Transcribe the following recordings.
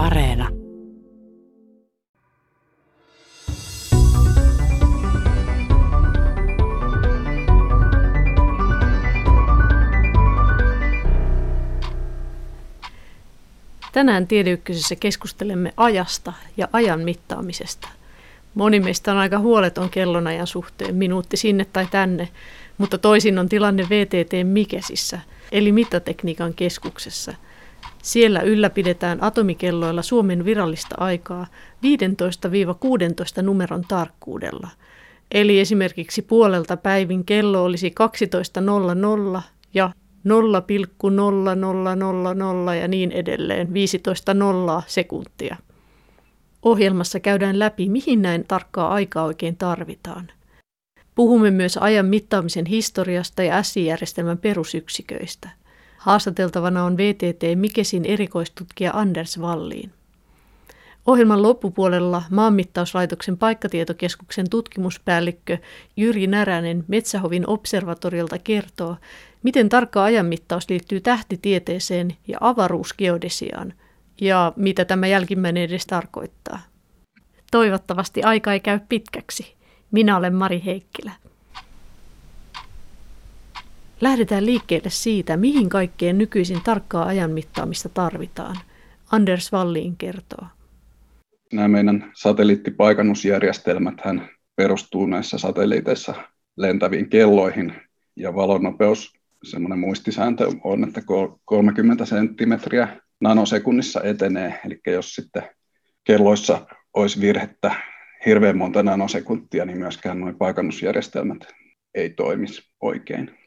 Areena. Tänään Tiedeykkösessä keskustelemme ajasta ja ajan mittaamisesta. Moni meistä on aika huoleton kellonajan suhteen, minuutti sinne tai tänne, mutta toisin on tilanne VTT Mikesissä, eli mittatekniikan keskuksessa – siellä ylläpidetään atomikelloilla Suomen virallista aikaa 15-16 numeron tarkkuudella. Eli esimerkiksi puolelta päivin kello olisi 12.00 ja 0,0000 ja niin edelleen 15 nollaa sekuntia. Ohjelmassa käydään läpi, mihin näin tarkkaa aikaa oikein tarvitaan. Puhumme myös ajan mittaamisen historiasta ja SI-järjestelmän perusyksiköistä. Haastateltavana on VTT Mikesin erikoistutkija Anders Valliin. Ohjelman loppupuolella Maanmittauslaitoksen paikkatietokeskuksen tutkimuspäällikkö Jyri Näränen Metsähovin observatoriolta kertoo, miten tarkka ajanmittaus liittyy tähtitieteeseen ja avaruusgeodesiaan ja mitä tämä jälkimmäinen edes tarkoittaa. Toivottavasti aika ei käy pitkäksi. Minä olen Mari Heikkilä. Lähdetään liikkeelle siitä, mihin kaikkeen nykyisin tarkkaa ajan mittaamista tarvitaan. Anders Valliin kertoo. Nämä meidän satelliittipaikannusjärjestelmät perustuu näissä satelliiteissa lentäviin kelloihin ja valonnopeus, semmoinen muistisääntö on, että 30 senttimetriä nanosekunnissa etenee. Eli jos sitten kelloissa olisi virhettä hirveän monta nanosekuntia, niin myöskään nuo paikannusjärjestelmät ei toimisi oikein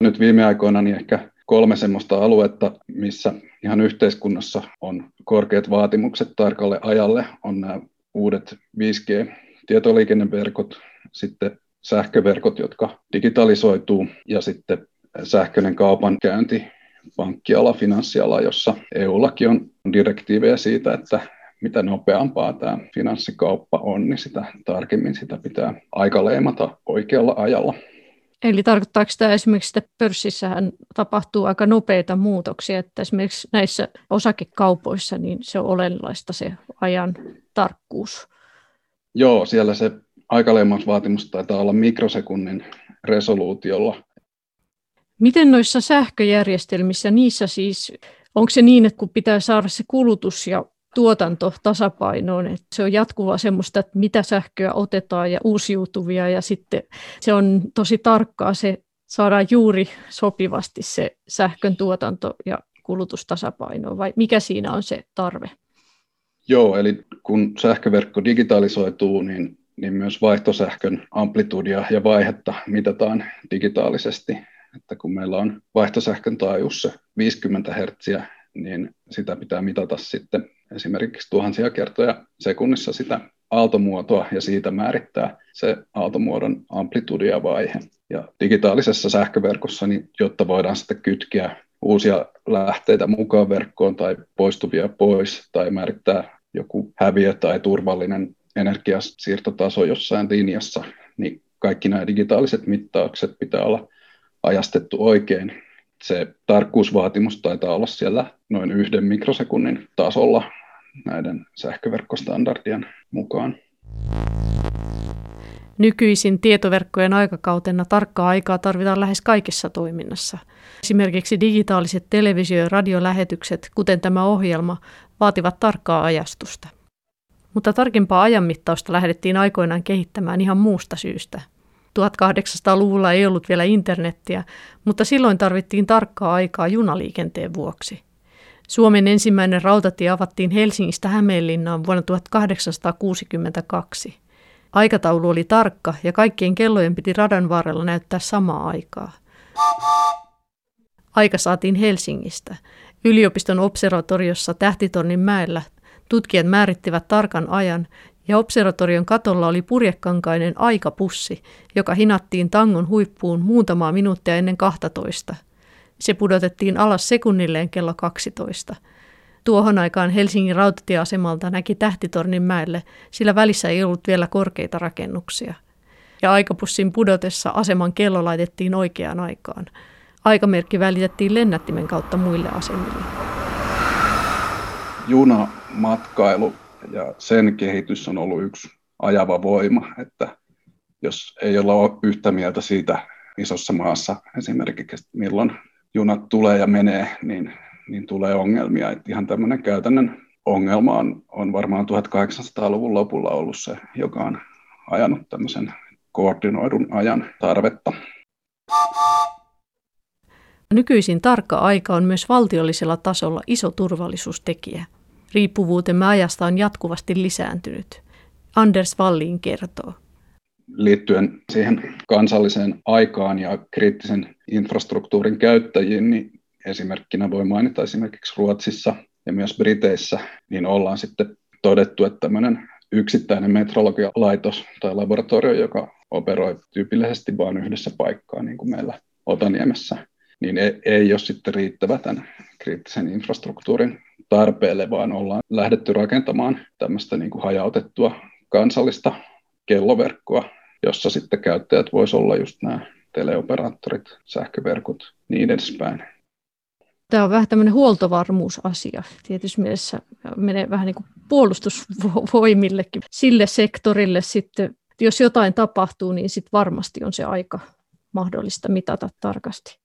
nyt viime aikoina niin ehkä kolme semmoista aluetta, missä ihan yhteiskunnassa on korkeat vaatimukset tarkalle ajalle, on nämä uudet 5G-tietoliikenneverkot, sitten sähköverkot, jotka digitalisoituu, ja sitten sähköinen kaupankäynti, pankkiala, finanssiala, jossa EU-laki on direktiivejä siitä, että mitä nopeampaa tämä finanssikauppa on, niin sitä tarkemmin sitä pitää aikaleimata oikealla ajalla. Eli tarkoittaako tämä esimerkiksi, että pörssissähän tapahtuu aika nopeita muutoksia, että esimerkiksi näissä osakekaupoissa niin se on olennaista se ajan tarkkuus? Joo, siellä se aikaleimausvaatimus taitaa olla mikrosekunnin resoluutiolla. Miten noissa sähköjärjestelmissä, niissä siis, onko se niin, että kun pitää saada se kulutus ja tuotanto tasapainoon. Että se on jatkuvaa semmoista, että mitä sähköä otetaan ja uusiutuvia ja sitten se on tosi tarkkaa se saadaan juuri sopivasti se sähkön tuotanto ja kulutustasapaino vai mikä siinä on se tarve? Joo, eli kun sähköverkko digitalisoituu, niin, niin myös vaihtosähkön amplitudia ja vaihetta mitataan digitaalisesti. Että kun meillä on vaihtosähkön taajuus se 50 Hz, niin sitä pitää mitata sitten esimerkiksi tuhansia kertoja sekunnissa sitä aaltomuotoa ja siitä määrittää se aaltomuodon amplitudia vaihe. Ja digitaalisessa sähköverkossa, niin jotta voidaan sitten kytkeä uusia lähteitä mukaan verkkoon tai poistuvia pois tai määrittää joku häviö tai turvallinen energiasiirtotaso jossain linjassa, niin kaikki nämä digitaaliset mittaukset pitää olla ajastettu oikein. Se tarkkuusvaatimus taitaa olla siellä noin yhden mikrosekunnin tasolla näiden sähköverkkostandardien mukaan. Nykyisin tietoverkkojen aikakautena tarkkaa aikaa tarvitaan lähes kaikessa toiminnassa. Esimerkiksi digitaaliset televisio- ja radiolähetykset, kuten tämä ohjelma, vaativat tarkkaa ajastusta. Mutta tarkempaa ajanmittausta lähdettiin aikoinaan kehittämään ihan muusta syystä. 1800-luvulla ei ollut vielä internettiä, mutta silloin tarvittiin tarkkaa aikaa junaliikenteen vuoksi – Suomen ensimmäinen rautatie avattiin Helsingistä Hämeenlinnaan vuonna 1862. Aikataulu oli tarkka ja kaikkien kellojen piti radan varrella näyttää samaa aikaa. Aika saatiin Helsingistä. Yliopiston observatoriossa Tähtitornin mäellä tutkijat määrittivät tarkan ajan ja observatorion katolla oli purjekankainen aikapussi, joka hinattiin tangon huippuun muutamaa minuuttia ennen 12. Se pudotettiin alas sekunnilleen kello 12. Tuohon aikaan Helsingin rautatieasemalta näki Tähtitornin mäelle, sillä välissä ei ollut vielä korkeita rakennuksia. Ja aikapussin pudotessa aseman kello laitettiin oikeaan aikaan. Aikamerkki välitettiin lennättimen kautta muille asemille. junamatkailu ja sen kehitys on ollut yksi ajava voima, että jos ei olla yhtä mieltä siitä isossa maassa esimerkiksi, milloin junat tulee ja menee, niin, niin tulee ongelmia. Että ihan tämmöinen käytännön ongelma on, on varmaan 1800-luvun lopulla ollut se, joka on ajanut tämmöisen koordinoidun ajan tarvetta. Nykyisin tarkka aika on myös valtiollisella tasolla iso turvallisuustekijä. Riippuvuutemme ajasta on jatkuvasti lisääntynyt. Anders Wallin kertoo. Liittyen siihen kansalliseen aikaan ja kriittisen infrastruktuurin käyttäjiin, niin esimerkkinä voi mainita esimerkiksi Ruotsissa ja myös Briteissä, niin ollaan sitten todettu, että tämmöinen yksittäinen metrologialaitos tai laboratorio, joka operoi tyypillisesti vain yhdessä paikkaa, niin kuin meillä Otaniemessä, niin ei, ei ole sitten riittävä tämän kriittisen infrastruktuurin tarpeelle, vaan ollaan lähdetty rakentamaan tämmöistä niin kuin hajautettua kansallista kelloverkkoa, jossa sitten käyttäjät voisivat olla just nämä teleoperaattorit, sähköverkot, niin edespäin. Tämä on vähän tämmöinen huoltovarmuusasia. Tietysti mielessä menee vähän niin kuin puolustusvoimillekin. Sille sektorille sitten, jos jotain tapahtuu, niin sitten varmasti on se aika mahdollista mitata tarkasti.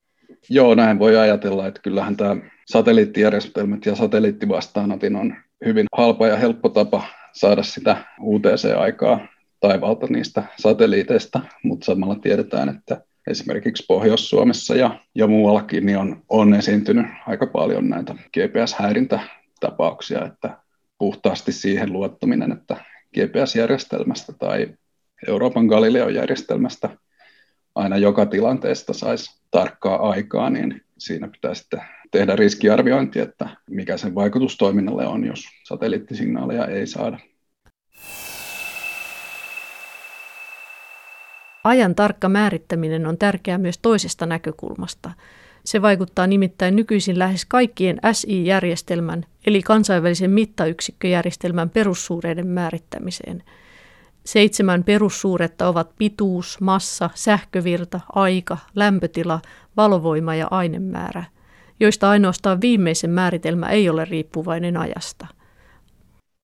Joo, näin voi ajatella, että kyllähän tämä satelliittijärjestelmät ja satelliittivastaanotin on hyvin halpa ja helppo tapa saada sitä UTC-aikaa taivaalta niistä satelliiteista, mutta samalla tiedetään, että esimerkiksi Pohjois-Suomessa ja, ja muuallakin niin on, on esiintynyt aika paljon näitä GPS-häirintätapauksia, että puhtaasti siihen luottaminen, että GPS-järjestelmästä tai Euroopan Galileo-järjestelmästä aina joka tilanteesta saisi tarkkaa aikaa, niin siinä pitää sitten tehdä riskiarviointi, että mikä sen vaikutus toiminnalle on, jos satelliittisignaaleja ei saada. Ajan tarkka määrittäminen on tärkeää myös toisesta näkökulmasta. Se vaikuttaa nimittäin nykyisin lähes kaikkien SI-järjestelmän eli kansainvälisen mittayksikköjärjestelmän perussuureiden määrittämiseen. Seitsemän perussuuretta ovat pituus, massa, sähkövirta, aika, lämpötila, valovoima ja ainemäärä, joista ainoastaan viimeisen määritelmä ei ole riippuvainen ajasta.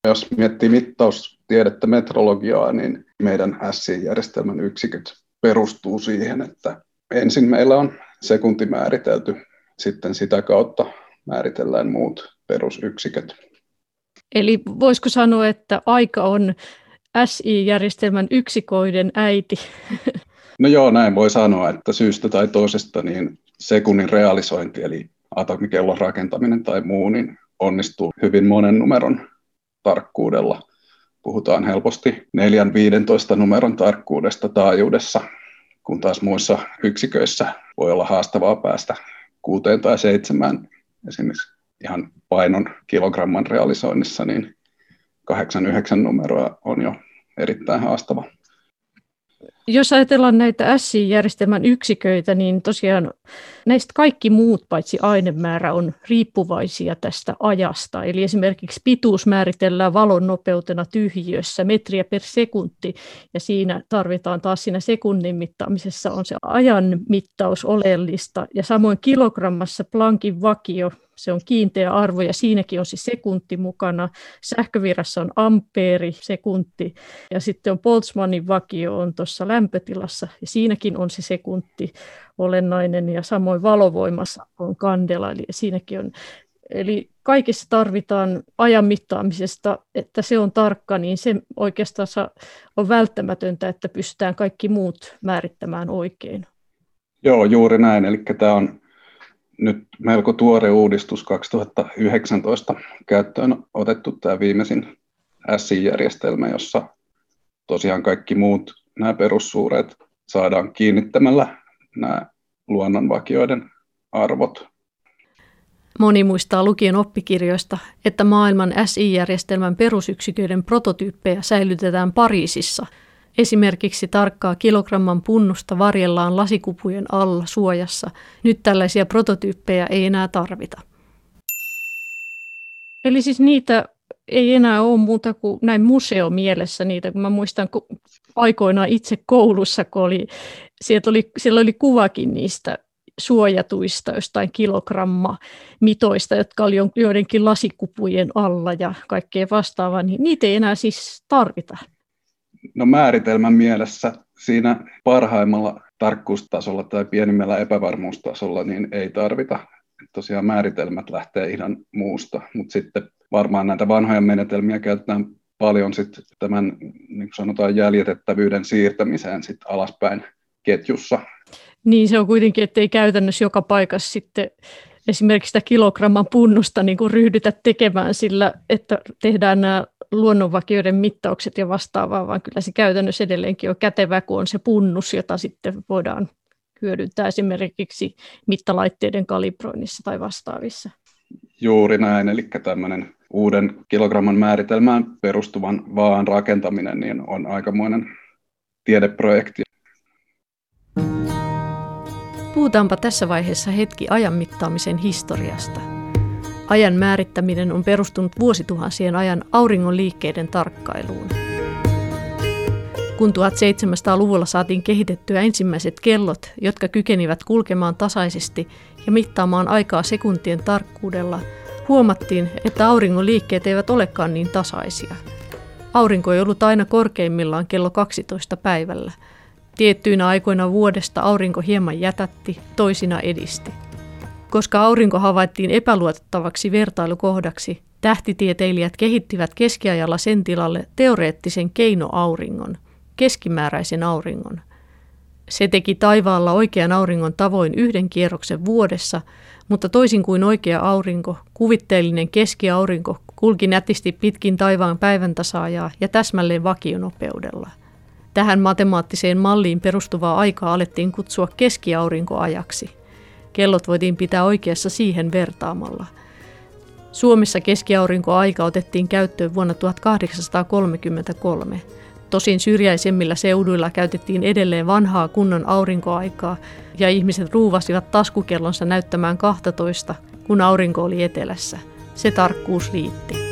Jos miettii mittaustiedettä, metrologiaa, niin meidän SI-järjestelmän yksiköt perustuu siihen, että ensin meillä on sekunti määritelty, sitten sitä kautta määritellään muut perusyksiköt. Eli voisiko sanoa, että aika on SI-järjestelmän yksikoiden äiti? No joo, näin voi sanoa, että syystä tai toisesta niin sekunnin realisointi, eli atomikellon rakentaminen tai muu, niin onnistuu hyvin monen numeron tarkkuudella. Puhutaan helposti 4-15 numeron tarkkuudesta taajuudessa, kun taas muissa yksiköissä voi olla haastavaa päästä kuuteen tai seitsemään esimerkiksi ihan painon kilogramman realisoinnissa, niin 8-9 numeroa on jo erittäin haastava. Jos ajatellaan näitä SI-järjestelmän yksiköitä, niin tosiaan näistä kaikki muut paitsi ainemäärä on riippuvaisia tästä ajasta. Eli esimerkiksi pituus määritellään valon nopeutena tyhjiössä metriä per sekunti, ja siinä tarvitaan taas siinä sekunnin mittaamisessa on se ajan mittaus oleellista, ja samoin kilogrammassa Planckin vakio se on kiinteä arvo ja siinäkin on se sekunti mukana. Sähkövirrassa on ampeeri, sekunti ja sitten on Boltzmannin vakio on tuossa lämpötilassa ja siinäkin on se sekunti olennainen ja samoin valovoimassa on kandela, eli siinäkin on Eli kaikessa tarvitaan ajan mittaamisesta, että se on tarkka, niin se oikeastaan on välttämätöntä, että pystytään kaikki muut määrittämään oikein. Joo, juuri näin. Eli tämä on nyt melko tuore uudistus 2019 käyttöön otettu tämä viimeisin SI-järjestelmä, jossa tosiaan kaikki muut nämä perussuuret saadaan kiinnittämällä nämä luonnonvakioiden arvot. Moni muistaa lukien oppikirjoista, että maailman SI-järjestelmän perusyksiköiden prototyyppejä säilytetään Pariisissa – Esimerkiksi tarkkaa kilogramman punnusta varjellaan lasikupujen alla suojassa. Nyt tällaisia prototyyppejä ei enää tarvita. Eli siis niitä ei enää ole muuta kuin näin museomielessä niitä, kun mä muistan aikoinaan itse koulussa, kun oli, sieltä oli, siellä oli kuvakin niistä suojatuista jostain kilogramma mitoista, jotka oli joidenkin lasikupujen alla ja kaikkea vastaavaa, niin niitä ei enää siis tarvita. No määritelmän mielessä siinä parhaimmalla tarkkuustasolla tai pienimmällä epävarmuustasolla niin ei tarvita. Tosiaan määritelmät lähtee ihan muusta, mutta sitten varmaan näitä vanhoja menetelmiä käytetään paljon sit tämän niin sanotaan jäljitettävyyden siirtämiseen sit alaspäin ketjussa. Niin se on kuitenkin, että ei käytännössä joka paikassa sitten esimerkiksi sitä kilogramman punnusta niin kuin ryhdytä tekemään sillä, että tehdään nämä luonnonvakioiden mittaukset ja vastaavaa, vaan kyllä se käytännössä edelleenkin on kätevä, kun on se punnus, jota sitten voidaan hyödyntää esimerkiksi mittalaitteiden kalibroinnissa tai vastaavissa. Juuri näin, eli tämmöinen uuden kilogramman määritelmään perustuvan vaan rakentaminen niin on aikamoinen tiedeprojekti. Puhutaanpa tässä vaiheessa hetki ajan mittaamisen historiasta. Ajan määrittäminen on perustunut vuosituhansien ajan auringon liikkeiden tarkkailuun. Kun 1700-luvulla saatiin kehitettyä ensimmäiset kellot, jotka kykenivät kulkemaan tasaisesti ja mittaamaan aikaa sekuntien tarkkuudella, huomattiin, että auringon liikkeet eivät olekaan niin tasaisia. Aurinko ei ollut aina korkeimmillaan kello 12 päivällä – Tiettyinä aikoina vuodesta aurinko hieman jätätti, toisina edisti. Koska aurinko havaittiin epäluotettavaksi vertailukohdaksi, tähtitieteilijät kehittivät keskiajalla sen tilalle teoreettisen keinoauringon, keskimääräisen auringon. Se teki taivaalla oikean auringon tavoin yhden kierroksen vuodessa, mutta toisin kuin oikea aurinko, kuvitteellinen keskiaurinko kulki nätisti pitkin taivaan päivän tasaajaa ja täsmälleen vakionopeudella – Tähän matemaattiseen malliin perustuvaa aikaa alettiin kutsua keskiaurinkoajaksi. Kellot voitiin pitää oikeassa siihen vertaamalla. Suomessa keskiaurinkoaika otettiin käyttöön vuonna 1833. Tosin syrjäisemmillä seuduilla käytettiin edelleen vanhaa kunnon aurinkoaikaa ja ihmiset ruuvasivat taskukellonsa näyttämään 12, kun aurinko oli etelässä. Se tarkkuus liitti.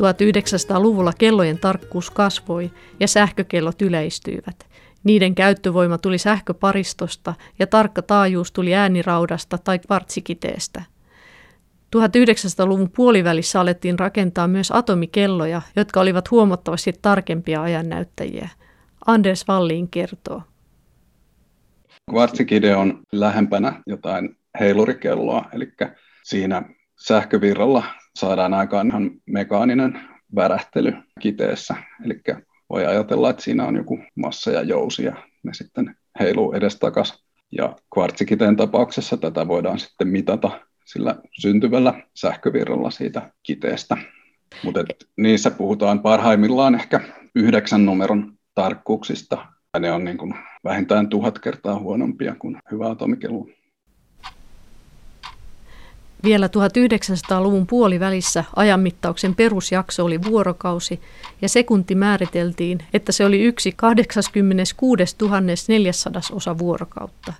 1900-luvulla kellojen tarkkuus kasvoi ja sähkökellot yleistyivät. Niiden käyttövoima tuli sähköparistosta ja tarkka taajuus tuli ääniraudasta tai kvartsikiteestä. 1900-luvun puolivälissä alettiin rakentaa myös atomikelloja, jotka olivat huomattavasti tarkempia ajannäyttäjiä. Anders Wallin kertoo. Kvartsikide on lähempänä jotain heilurikelloa, eli siinä sähkövirralla saadaan aikaan ihan mekaaninen värähtely kiteessä. Eli voi ajatella, että siinä on joku massa ja jousi ja ne sitten heiluu edestakas. Ja kvartsikiteen tapauksessa tätä voidaan sitten mitata sillä syntyvällä sähkövirralla siitä kiteestä. Mutta niissä puhutaan parhaimmillaan ehkä yhdeksän numeron tarkkuuksista. Ja ne on niin kuin vähintään tuhat kertaa huonompia kuin hyvä atomikello. Vielä 1900-luvun puolivälissä ajanmittauksen perusjakso oli vuorokausi ja sekunti määriteltiin, että se oli yksi 86 400 osa vuorokautta.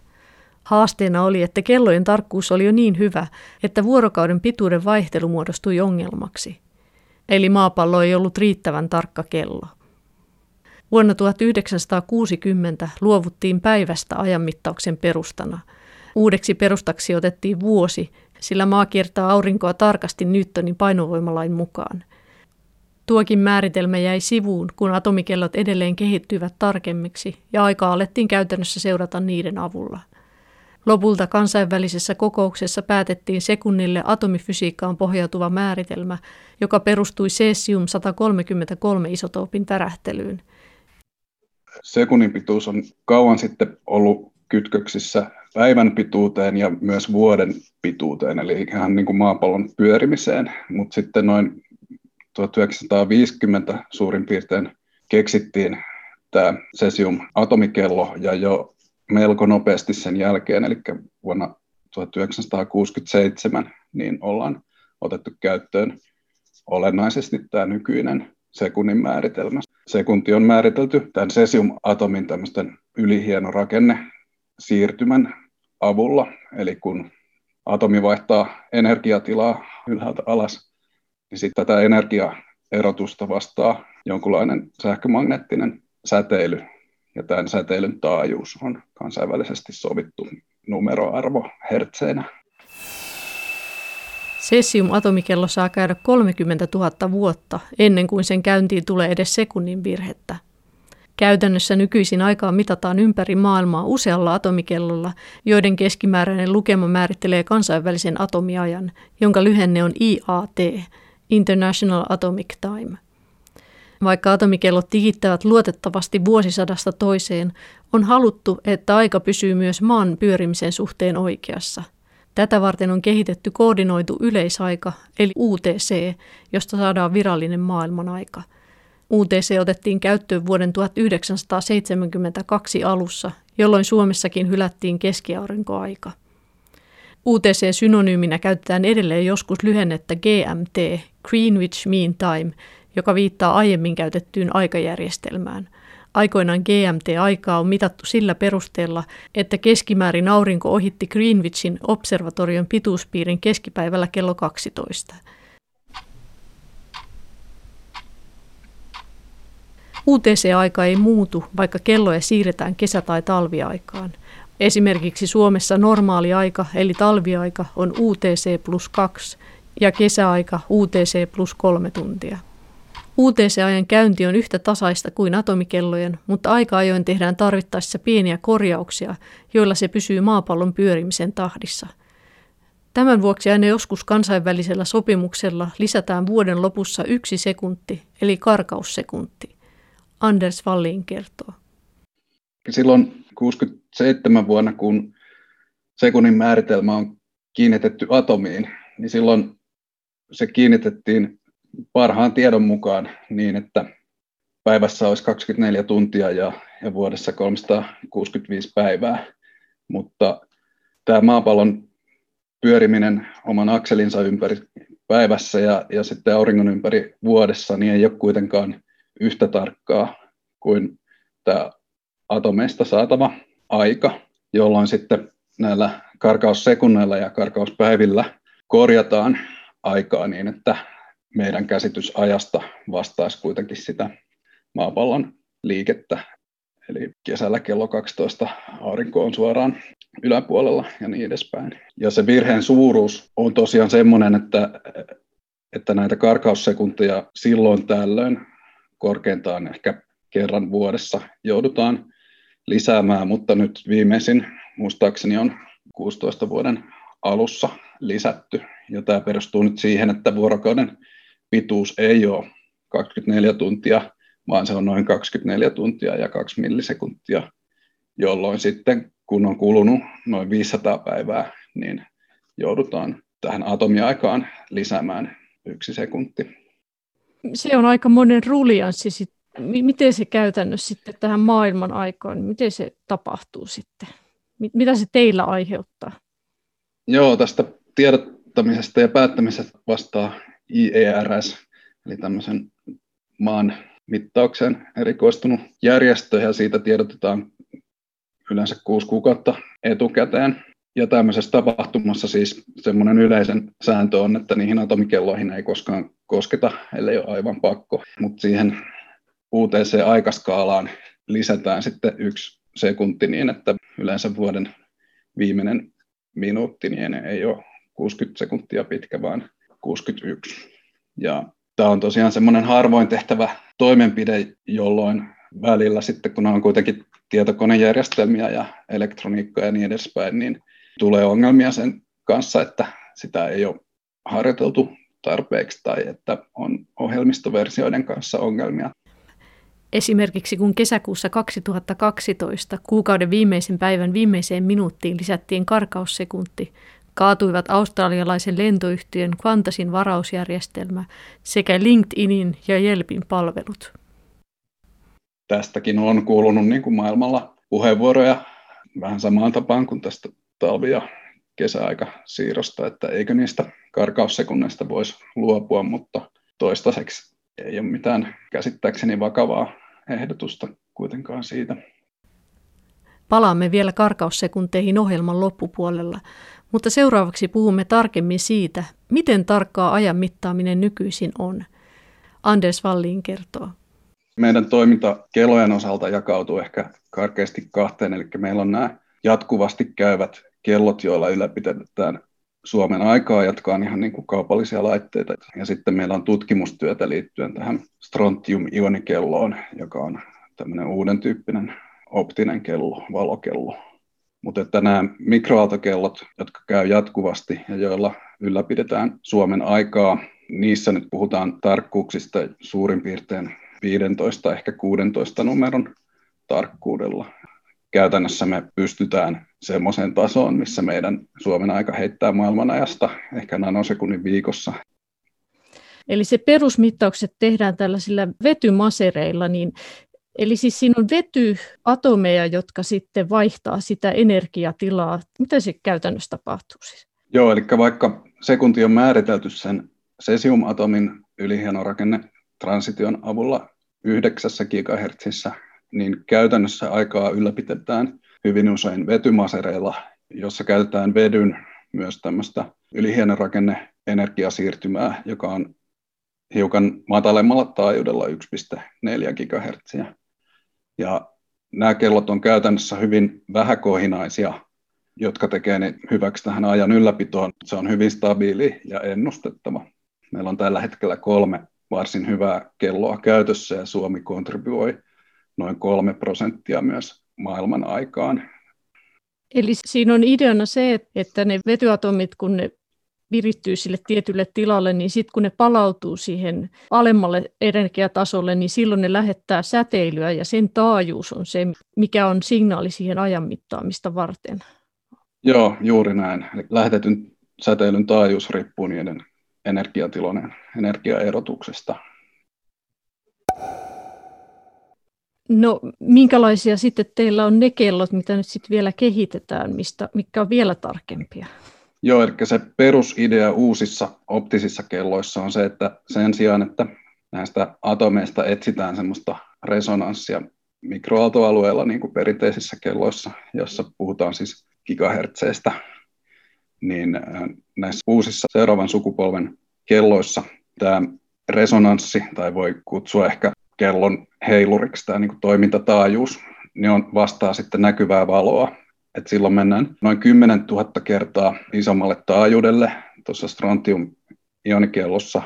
Haasteena oli, että kellojen tarkkuus oli jo niin hyvä, että vuorokauden pituuden vaihtelu muodostui ongelmaksi. Eli maapallo ei ollut riittävän tarkka kello. Vuonna 1960 luovuttiin päivästä ajanmittauksen perustana. Uudeksi perustaksi otettiin vuosi, sillä maa kiertää aurinkoa tarkasti Newtonin painovoimalain mukaan. Tuokin määritelmä jäi sivuun, kun atomikellot edelleen kehittyivät tarkemmiksi ja aikaa alettiin käytännössä seurata niiden avulla. Lopulta kansainvälisessä kokouksessa päätettiin sekunnille atomifysiikkaan pohjautuva määritelmä, joka perustui cesium-133 isotoopin tärähtelyyn. Sekunnin pituus on kauan sitten ollut kytköksissä päivän pituuteen ja myös vuoden pituuteen, eli ihan niin kuin maapallon pyörimiseen, mutta sitten noin 1950 suurin piirtein keksittiin tämä cesium-atomikello ja jo melko nopeasti sen jälkeen, eli vuonna 1967, niin ollaan otettu käyttöön olennaisesti tämä nykyinen sekunnin määritelmä. Sekunti on määritelty tämän cesium-atomin tämmöisten ylihieno rakenne siirtymän avulla, eli kun atomi vaihtaa energiatilaa ylhäältä alas, niin sitten tätä energiaerotusta vastaa jonkunlainen sähkömagneettinen säteily, Ja tämän säteilyn taajuus on kansainvälisesti sovittu numeroarvo hertseinä. Cesium-atomikello saa käydä 30 000 vuotta ennen kuin sen käyntiin tulee edes sekunnin virhettä. Käytännössä nykyisin aikaa mitataan ympäri maailmaa usealla atomikellolla, joiden keskimääräinen lukema määrittelee kansainvälisen atomiajan, jonka lyhenne on IAT, International Atomic Time. Vaikka atomikellot tikittävät luotettavasti vuosisadasta toiseen, on haluttu, että aika pysyy myös maan pyörimisen suhteen oikeassa. Tätä varten on kehitetty koordinoitu yleisaika, eli UTC, josta saadaan virallinen maailman aika – UTC otettiin käyttöön vuoden 1972 alussa, jolloin Suomessakin hylättiin keskiaurinkoaika. UTC-synonyyminä käytetään edelleen joskus lyhennettä GMT, Greenwich Mean Time, joka viittaa aiemmin käytettyyn aikajärjestelmään. Aikoinaan GMT-aikaa on mitattu sillä perusteella, että keskimäärin aurinko ohitti Greenwichin observatorion pituuspiirin keskipäivällä kello 12. UTC-aika ei muutu, vaikka kelloja siirretään kesä- tai talviaikaan. Esimerkiksi Suomessa normaali aika eli talviaika on UTC plus 2 ja kesäaika UTC plus 3 tuntia. UTC-ajan käynti on yhtä tasaista kuin atomikellojen, mutta aika-ajoin tehdään tarvittaessa pieniä korjauksia, joilla se pysyy maapallon pyörimisen tahdissa. Tämän vuoksi aina joskus kansainvälisellä sopimuksella lisätään vuoden lopussa yksi sekunti, eli karkaussekunti. Anders Wallin kertoo. Silloin 67 vuonna, kun sekunnin määritelmä on kiinnitetty atomiin, niin silloin se kiinnitettiin parhaan tiedon mukaan niin, että päivässä olisi 24 tuntia ja, ja vuodessa 365 päivää. Mutta tämä maapallon pyöriminen oman akselinsa ympäri päivässä ja, ja sitten auringon ympäri vuodessa, niin ei ole kuitenkaan yhtä tarkkaa kuin tämä atomeista saatava aika, jolloin sitten näillä karkaussekunneilla ja karkauspäivillä korjataan aikaa niin, että meidän käsitys ajasta vastaisi kuitenkin sitä maapallon liikettä. Eli kesällä kello 12 aurinko on suoraan yläpuolella ja niin edespäin. Ja se virheen suuruus on tosiaan semmoinen, että, että näitä karkaussekuntia silloin tällöin korkeintaan ehkä kerran vuodessa joudutaan lisäämään, mutta nyt viimeisin muistaakseni on 16 vuoden alussa lisätty. Ja tämä perustuu nyt siihen, että vuorokauden pituus ei ole 24 tuntia, vaan se on noin 24 tuntia ja 2 millisekuntia, jolloin sitten kun on kulunut noin 500 päivää, niin joudutaan tähän atomiaikaan lisäämään yksi sekunti se on aika monen rulianssi sit. Miten se käytännössä sitten tähän maailman aikaan, niin miten se tapahtuu sitten? Mitä se teillä aiheuttaa? Joo, tästä tiedottamisesta ja päättämisestä vastaa IERS, eli tämmöisen maan mittaukseen erikoistunut järjestö, ja siitä tiedotetaan yleensä kuusi kuukautta etukäteen. Ja tämmöisessä tapahtumassa siis semmoinen yleisen sääntö on, että niihin atomikelloihin ei koskaan kosketa, ellei ole aivan pakko. Mutta siihen UTC-aikaskaalaan lisätään sitten yksi sekunti niin, että yleensä vuoden viimeinen minuutti niin ei ole 60 sekuntia pitkä, vaan 61. Ja tämä on tosiaan semmoinen harvoin tehtävä toimenpide, jolloin välillä sitten, kun on kuitenkin tietokonejärjestelmiä ja elektroniikkaa ja niin edespäin, niin tulee ongelmia sen kanssa, että sitä ei ole harjoiteltu tarpeeksi tai että on ohjelmistoversioiden kanssa ongelmia. Esimerkiksi kun kesäkuussa 2012 kuukauden viimeisen päivän viimeiseen minuuttiin lisättiin karkaussekunti, kaatuivat australialaisen lentoyhtiön Qantasin varausjärjestelmä sekä LinkedInin ja Jelpin palvelut. Tästäkin on kuulunut niin kuin maailmalla puheenvuoroja vähän samaan tapaan kuin tästä talvi- ja kesäaika siirrosta, että eikö niistä karkaussekunneista voisi luopua, mutta toistaiseksi ei ole mitään käsittääkseni vakavaa ehdotusta kuitenkaan siitä. Palaamme vielä karkaussekunteihin ohjelman loppupuolella, mutta seuraavaksi puhumme tarkemmin siitä, miten tarkkaa ajan mittaaminen nykyisin on. Anders Wallin kertoo. meidän toiminta kellojen osalta jakautuu ehkä karkeasti kahteen, eli meillä on nämä jatkuvasti käyvät kellot, joilla ylläpidetään Suomen aikaa, jotka on ihan niin kuin kaupallisia laitteita. Ja sitten meillä on tutkimustyötä liittyen tähän strontium-ionikelloon, joka on tämmöinen uuden tyyppinen optinen kello, valokello. Mutta että nämä mikroaaltokellot, jotka käy jatkuvasti ja joilla ylläpidetään Suomen aikaa, niissä nyt puhutaan tarkkuuksista suurin piirtein 15, ehkä 16 numeron tarkkuudella. Käytännössä me pystytään semmoiseen tasoon, missä meidän Suomen aika heittää maailmanajasta ehkä nanosekunnin viikossa. Eli se perusmittaukset tehdään tällaisilla vetymasereilla, niin Eli siis siinä on vetyatomeja, jotka sitten vaihtaa sitä energiatilaa. Mitä se käytännössä tapahtuu siis? Joo, eli vaikka sekunti on määritelty sen cesiumatomin ylihienorakenne transition avulla 9 GHz, niin käytännössä aikaa ylläpidetään hyvin usein vetymasereilla, jossa käytetään vedyn myös tämmöistä ylihienorakenne energiasiirtymää, joka on hiukan matalemmalla taajuudella 1,4 GHz. Ja nämä kellot on käytännössä hyvin vähäkohinaisia, jotka tekee ne hyväksi tähän ajan ylläpitoon. Se on hyvin stabiili ja ennustettava. Meillä on tällä hetkellä kolme varsin hyvää kelloa käytössä ja Suomi kontribuoi noin kolme prosenttia myös maailman aikaan. Eli siinä on ideana se, että ne vetyatomit, kun ne virittyy sille tietylle tilalle, niin sitten kun ne palautuu siihen alemmalle energiatasolle, niin silloin ne lähettää säteilyä ja sen taajuus on se, mikä on signaali siihen ajan mittaamista varten. Joo, juuri näin. Eli lähetetyn säteilyn taajuus riippuu niiden energiatilojen energiaerotuksesta. No minkälaisia sitten teillä on ne kellot, mitä nyt sitten vielä kehitetään, mistä, mikä on vielä tarkempia? Joo, eli se perusidea uusissa optisissa kelloissa on se, että sen sijaan, että näistä atomeista etsitään semmoista resonanssia mikroaaltoalueella, niin kuin perinteisissä kelloissa, jossa puhutaan siis gigahertseistä, niin näissä uusissa seuraavan sukupolven kelloissa tämä resonanssi, tai voi kutsua ehkä kellon heiluriksi tämä niin toimintataajuus, niin on vastaa sitten näkyvää valoa. Et silloin mennään noin 10 000 kertaa isommalle taajuudelle tuossa strontium-ionikellossa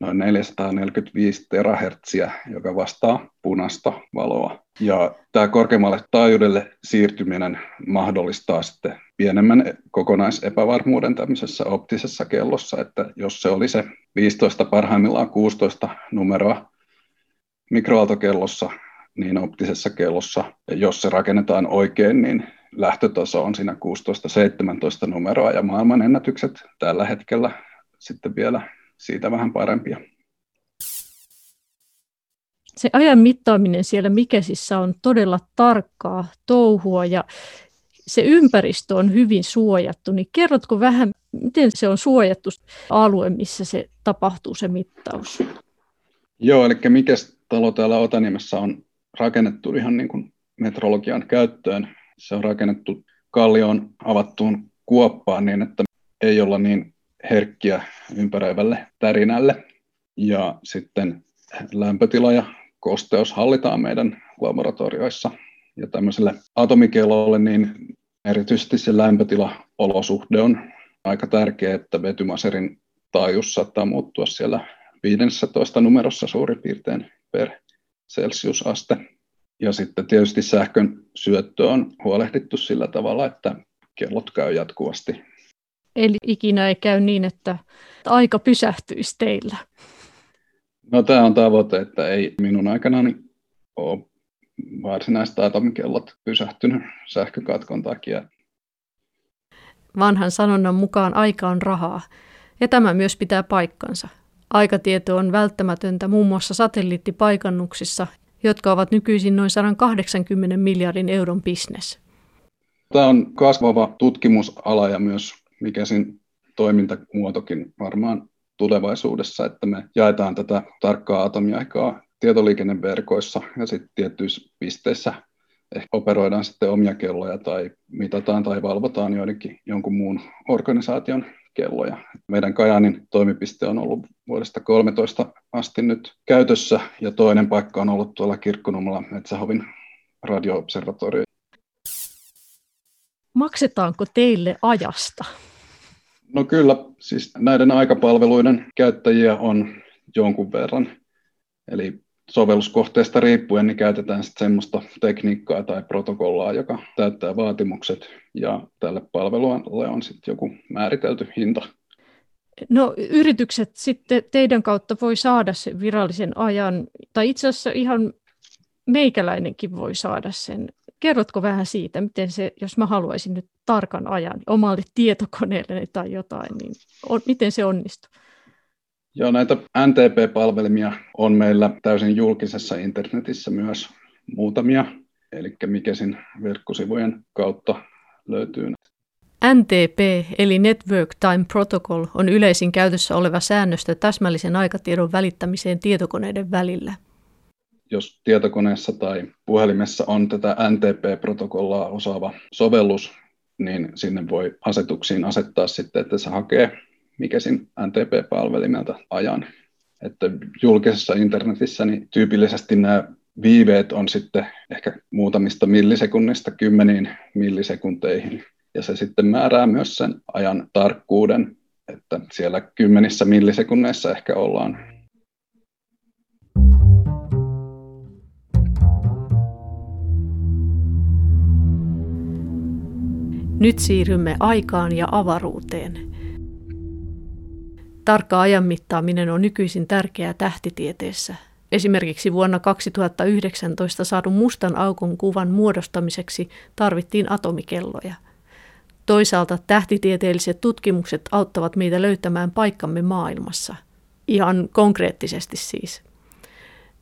noin 445 terahertsiä, joka vastaa punaista valoa. Ja tämä korkeammalle taajuudelle siirtyminen mahdollistaa sitten pienemmän kokonaisepävarmuuden tämmöisessä optisessa kellossa, että jos se oli se 15 parhaimmillaan 16 numeroa mikroaaltokellossa, niin optisessa kellossa, ja jos se rakennetaan oikein, niin lähtötaso on siinä 16-17 numeroa ja maailman ennätykset tällä hetkellä sitten vielä siitä vähän parempia. Se ajan mittaaminen siellä Mikesissä on todella tarkkaa touhua ja se ympäristö on hyvin suojattu, niin kerrotko vähän, miten se on suojattu alue, missä se tapahtuu se mittaus? Joo, eli Mikes talo täällä Otaniemessä on rakennettu ihan niin kuin metrologian käyttöön. Se on rakennettu kallioon avattuun kuoppaan niin, että ei olla niin herkkiä ympäröivälle tärinälle. Ja sitten lämpötila ja kosteus hallitaan meidän laboratorioissa. Ja tämmöiselle atomikellolle niin erityisesti se lämpötilaolosuhde on aika tärkeä, että vetymaserin taajuus saattaa muuttua siellä 15 numerossa suurin piirtein per celsiusaste. Ja sitten tietysti sähkön syöttö on huolehdittu sillä tavalla, että kellot käy jatkuvasti. Eli ikinä ei käy niin, että aika pysähtyisi teillä? No tämä on tavoite, että ei minun aikanani ole varsinaista atomikellot pysähtynyt sähkökatkon takia. Vanhan sanonnan mukaan aika on rahaa, ja tämä myös pitää paikkansa. Aikatieto on välttämätöntä muun muassa satelliittipaikannuksissa, jotka ovat nykyisin noin 180 miljardin euron bisnes. Tämä on kasvava tutkimusala ja myös mikä siinä toimintamuotokin varmaan tulevaisuudessa, että me jaetaan tätä tarkkaa atomiaikaa tietoliikenneverkoissa ja sitten tiettyissä pisteissä ehkä operoidaan sitten omia kelloja tai mitataan tai valvotaan joidenkin jonkun muun organisaation kelloja. Meidän Kajaanin toimipiste on ollut vuodesta 13 asti nyt käytössä ja toinen paikka on ollut tuolla Kirkkonummella Metsähovin radioobservatorio. Maksetaanko teille ajasta? No kyllä, siis näiden aikapalveluiden käyttäjiä on jonkun verran. Eli sovelluskohteesta riippuen niin käytetään sitten semmoista tekniikkaa tai protokollaa, joka täyttää vaatimukset ja tälle palvelulle on sitten joku määritelty hinta. No yritykset sitten teidän kautta voi saada sen virallisen ajan, tai itse asiassa ihan meikäläinenkin voi saada sen. Kerrotko vähän siitä, miten se, jos mä haluaisin nyt tarkan ajan omalle tietokoneelle tai jotain, niin on, miten se onnistuu? Joo, näitä NTP-palvelimia on meillä täysin julkisessa internetissä myös muutamia, eli Mikesin verkkosivujen kautta löytyy. NTP eli Network Time Protocol on yleisin käytössä oleva säännöstö täsmällisen aikatiedon välittämiseen tietokoneiden välillä. Jos tietokoneessa tai puhelimessa on tätä NTP-protokollaa osaava sovellus, niin sinne voi asetuksiin asettaa sitten, että se hakee Mikesin NTP-palvelimelta ajan. Että julkisessa internetissä niin tyypillisesti nämä viiveet on sitten ehkä muutamista millisekunnista kymmeniin millisekunteihin. Ja se sitten määrää myös sen ajan tarkkuuden, että siellä kymmenissä millisekunneissa ehkä ollaan. Nyt siirrymme aikaan ja avaruuteen. Tarkka ajan mittaaminen on nykyisin tärkeää tähtitieteessä. Esimerkiksi vuonna 2019 saadun mustan aukon kuvan muodostamiseksi tarvittiin atomikelloja. Toisaalta tähtitieteelliset tutkimukset auttavat meitä löytämään paikkamme maailmassa. Ihan konkreettisesti siis.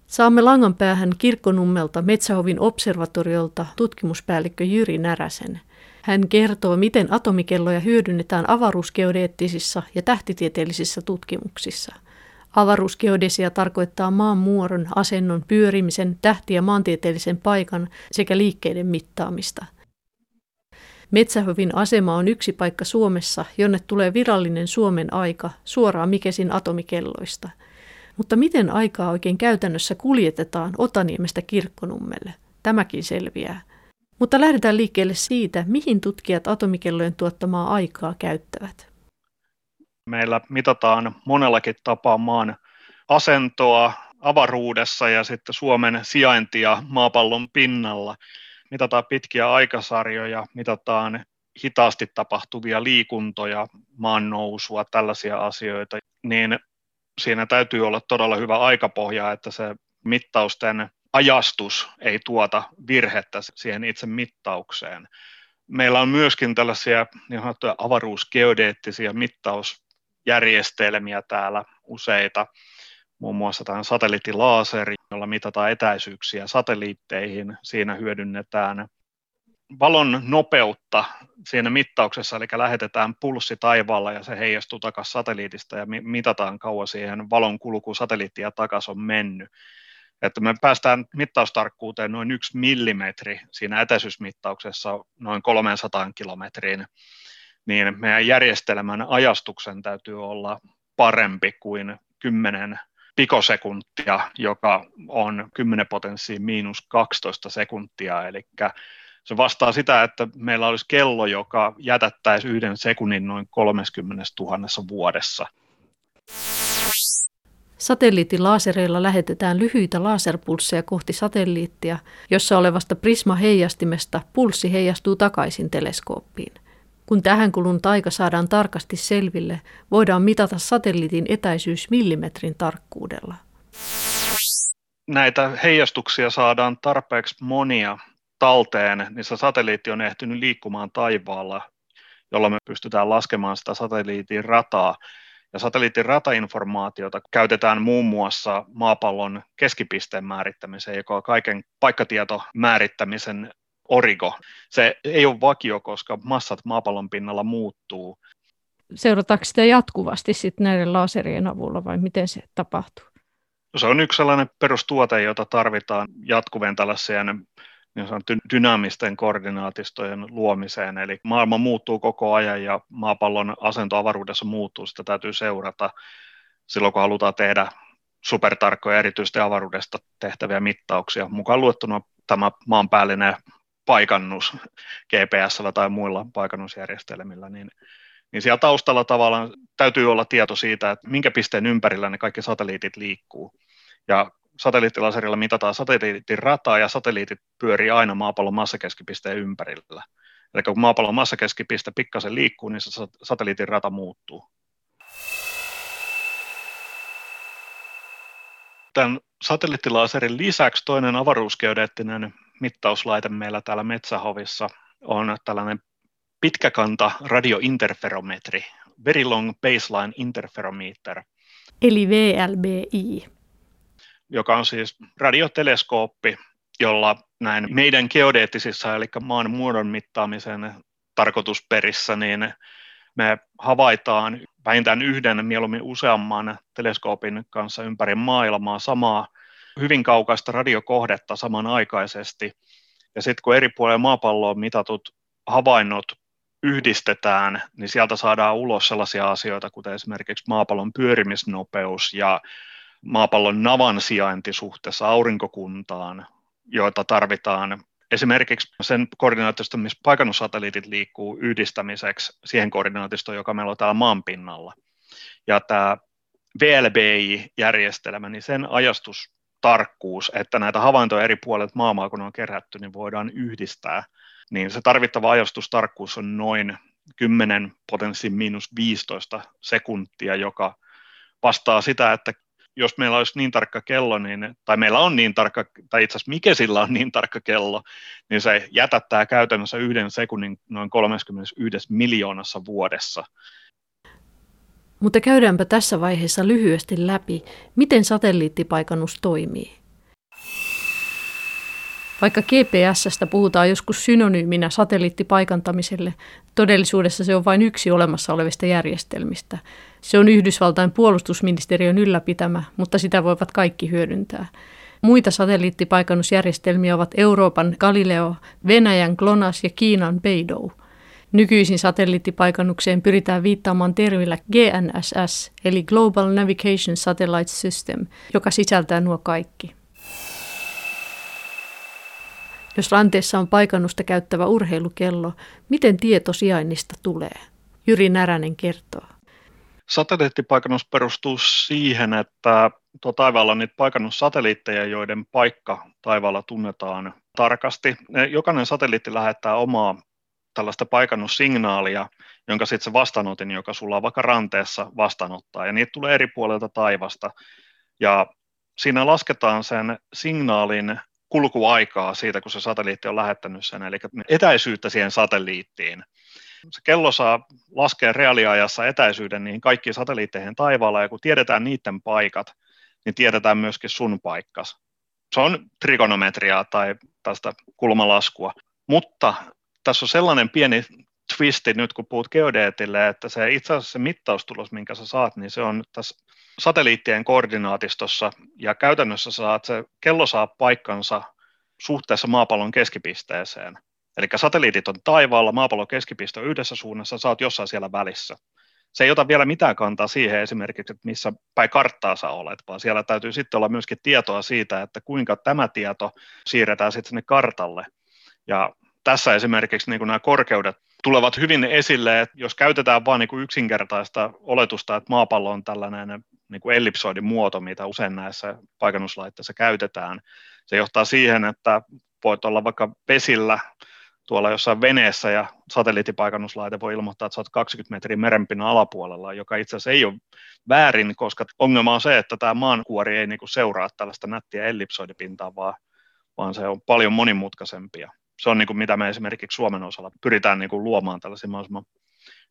Saamme langan päähän Kirkkonummelta Metsähovin observatoriolta tutkimuspäällikkö Jyri Näräsen – hän kertoo, miten atomikelloja hyödynnetään avaruusgeodeettisissa ja tähtitieteellisissä tutkimuksissa. Avaruusgeodesia tarkoittaa maan muodon, asennon, pyörimisen, tähti- ja maantieteellisen paikan sekä liikkeiden mittaamista. Metsähovin asema on yksi paikka Suomessa, jonne tulee virallinen Suomen aika suoraan Mikesin atomikelloista. Mutta miten aikaa oikein käytännössä kuljetetaan Otaniemestä kirkkonummelle? Tämäkin selviää. Mutta lähdetään liikkeelle siitä, mihin tutkijat atomikellojen tuottamaa aikaa käyttävät. Meillä mitataan monellakin tapaa maan asentoa avaruudessa ja sitten Suomen sijaintia maapallon pinnalla. Mitataan pitkiä aikasarjoja, mitataan hitaasti tapahtuvia liikuntoja, maan nousua, tällaisia asioita, niin siinä täytyy olla todella hyvä aikapohja, että se mittausten ajastus ei tuota virhettä siihen itse mittaukseen. Meillä on myöskin tällaisia niin avaruusgeodeettisia mittausjärjestelmiä täällä useita, muun muassa tämä satelliittilaaseri, jolla mitataan etäisyyksiä satelliitteihin. Siinä hyödynnetään valon nopeutta siinä mittauksessa, eli lähetetään pulssi taivaalla ja se heijastuu takaisin satelliitista ja mitataan kauan siihen valon kulku satelliittia takaisin on mennyt. Että me päästään mittaustarkkuuteen noin yksi millimetri siinä etäisyysmittauksessa noin 300 kilometriin, niin meidän järjestelmän ajastuksen täytyy olla parempi kuin 10 pikosekuntia, joka on 10 potenssiin miinus 12 sekuntia, eli se vastaa sitä, että meillä olisi kello, joka jätättäisi yhden sekunnin noin 30 000 vuodessa. Satelliittilaasereilla lähetetään lyhyitä laserpulsseja kohti satelliittia, jossa olevasta prisma-heijastimesta pulssi heijastuu takaisin teleskooppiin. Kun tähän kulun taika saadaan tarkasti selville, voidaan mitata satelliitin etäisyys millimetrin tarkkuudella. Näitä heijastuksia saadaan tarpeeksi monia talteen, niin se satelliitti on ehtinyt liikkumaan taivaalla, jolla me pystytään laskemaan sitä satelliitin rataa ja satelliitin ratainformaatiota käytetään muun muassa maapallon keskipisteen määrittämiseen, joka on kaiken paikkatietomäärittämisen origo. Se ei ole vakio, koska massat maapallon pinnalla muuttuu. Seurataanko sitä jatkuvasti sitten näiden laserien avulla vai miten se tapahtuu? Se on yksi sellainen perustuote, jota tarvitaan jatkuvien tällaiseen niin sanottu dynaamisten koordinaatistojen luomiseen. Eli maailma muuttuu koko ajan ja maapallon asento avaruudessa muuttuu, sitä täytyy seurata silloin, kun halutaan tehdä supertarkkoja erityisesti avaruudesta tehtäviä mittauksia, mukaan luettuna tämä maanpäällinen paikannus GPS tai muilla paikannusjärjestelmillä, niin, niin siellä taustalla tavallaan täytyy olla tieto siitä, että minkä pisteen ympärillä ne kaikki satelliitit liikkuu. Ja satelliittilaserilla mitataan satelliitin rataa ja satelliitit pyörii aina maapallon massakeskipisteen ympärillä. Eli kun maapallon massakeskipiste pikkasen liikkuu, niin se satelliitin rata muuttuu. Tämän satelliittilaserin lisäksi toinen avaruusgeodeettinen mittauslaite meillä täällä Metsähovissa on tällainen pitkäkanta radiointerferometri, Very Long Baseline Interferometer. Eli VLBI. Joka on siis radioteleskooppi, jolla näin meidän geodeettisissa, eli maan muodon mittaamisen tarkoitusperissä, niin me havaitaan vähintään yhden, mieluummin useamman teleskoopin kanssa ympäri maailmaa samaa hyvin kaukaista radiokohdetta samanaikaisesti. Ja sitten kun eri puolilla maapalloa mitatut havainnot yhdistetään, niin sieltä saadaan ulos sellaisia asioita, kuten esimerkiksi maapallon pyörimisnopeus ja maapallon navan sijainti suhteessa aurinkokuntaan, joita tarvitaan esimerkiksi sen koordinaatiosta, missä paikannussatelliitit liikkuu yhdistämiseksi siihen koordinaatistoon, joka meillä on täällä maanpinnalla. Ja tämä VLBI-järjestelmä, niin sen ajastustarkkuus, että näitä havaintoja eri puolet maailmaa, kun on kerätty, niin voidaan yhdistää, niin se tarvittava ajastustarkkuus on noin 10 potenssiin miinus 15 sekuntia, joka vastaa sitä, että jos meillä olisi niin tarkka kello, niin, tai meillä on niin tarkka, tai itse asiassa mikä sillä on niin tarkka kello, niin se jätättää käytännössä yhden sekunnin noin 31 miljoonassa vuodessa. Mutta käydäänpä tässä vaiheessa lyhyesti läpi, miten satelliittipaikannus toimii. Vaikka GPSstä puhutaan joskus synonyyminä satelliittipaikantamiselle, todellisuudessa se on vain yksi olemassa olevista järjestelmistä. Se on Yhdysvaltain puolustusministeriön ylläpitämä, mutta sitä voivat kaikki hyödyntää. Muita satelliittipaikannusjärjestelmiä ovat Euroopan Galileo, Venäjän GLONASS ja Kiinan Beidou. Nykyisin satelliittipaikannukseen pyritään viittaamaan termillä GNSS, eli Global Navigation Satellite System, joka sisältää nuo kaikki. Jos ranteessa on paikannusta käyttävä urheilukello, miten tieto sijainnista tulee? Jyri Näränen kertoo. Satelliittipaikannus perustuu siihen, että tuo taivaalla on niitä paikannussatelliitteja, joiden paikka taivaalla tunnetaan tarkasti. Jokainen satelliitti lähettää omaa tällaista paikannussignaalia, jonka sitten se vastaanotin, joka sulla on vaikka ranteessa vastaanottaa, ja niitä tulee eri puolilta taivasta. Ja siinä lasketaan sen signaalin kulkuaikaa siitä, kun se satelliitti on lähettänyt sen, eli etäisyyttä siihen satelliittiin. Se kello saa laskea reaaliajassa etäisyyden niihin kaikkiin satelliitteihin taivaalla, ja kun tiedetään niiden paikat, niin tiedetään myöskin sun paikkas. Se on trigonometriaa tai tästä kulmalaskua. Mutta tässä on sellainen pieni twisti nyt, kun puhut geodeetille, että se itse asiassa se mittaustulos, minkä sä saat, niin se on tässä satelliittien koordinaatistossa, ja käytännössä saat se, kello saa paikkansa suhteessa maapallon keskipisteeseen. Eli satelliitit on taivaalla, maapallon keskipiste on yhdessä suunnassa, sä oot jossain siellä välissä. Se ei ota vielä mitään kantaa siihen esimerkiksi, että missä päin karttaa sä olet, vaan siellä täytyy sitten olla myöskin tietoa siitä, että kuinka tämä tieto siirretään sitten sinne kartalle. Ja tässä esimerkiksi niin kuin nämä korkeudet tulevat hyvin esille, että jos käytetään vain niin yksinkertaista oletusta, että maapallo on tällainen niin kuin ellipsoidin muoto, mitä usein näissä paikannuslaitteissa käytetään, se johtaa siihen, että voit olla vaikka vesillä tuolla jossain veneessä ja satelliittipaikannuslaite voi ilmoittaa, että oot 20 metriä merenpinnan alapuolella, joka itse asiassa ei ole väärin, koska ongelma on se, että tämä maankuori ei niin kuin seuraa tällaista nättiä ellipsoidipintaa, vaan, vaan se on paljon monimutkaisempia se on niin kuin mitä me esimerkiksi Suomen osalla pyritään niin kuin luomaan tällaisia mahdollisimman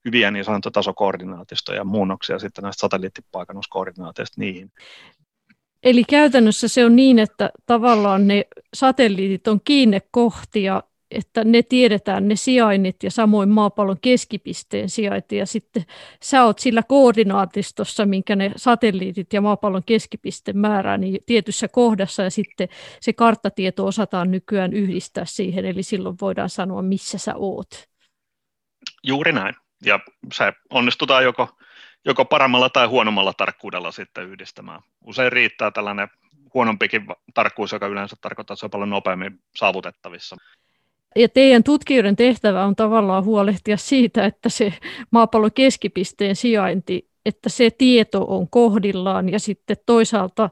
hyviä niin sanottuja tasokoordinaatistoja ja muunnoksia sitten näistä satelliittipaikannuskoordinaateista niihin. Eli käytännössä se on niin, että tavallaan ne satelliitit on kiinnekohtia että ne tiedetään ne sijainnit ja samoin maapallon keskipisteen sijainti ja sitten sä oot sillä koordinaatistossa, minkä ne satelliitit ja maapallon keskipiste määrää, niin tietyssä kohdassa ja sitten se karttatieto osataan nykyään yhdistää siihen, eli silloin voidaan sanoa, missä sä oot. Juuri näin. Ja se onnistutaan joko, joko paremmalla tai huonommalla tarkkuudella sitten yhdistämään. Usein riittää tällainen huonompikin tarkkuus, joka yleensä tarkoittaa, että se on paljon nopeammin saavutettavissa. Ja teidän tutkijoiden tehtävä on tavallaan huolehtia siitä, että se maapallon keskipisteen sijainti, että se tieto on kohdillaan ja sitten toisaalta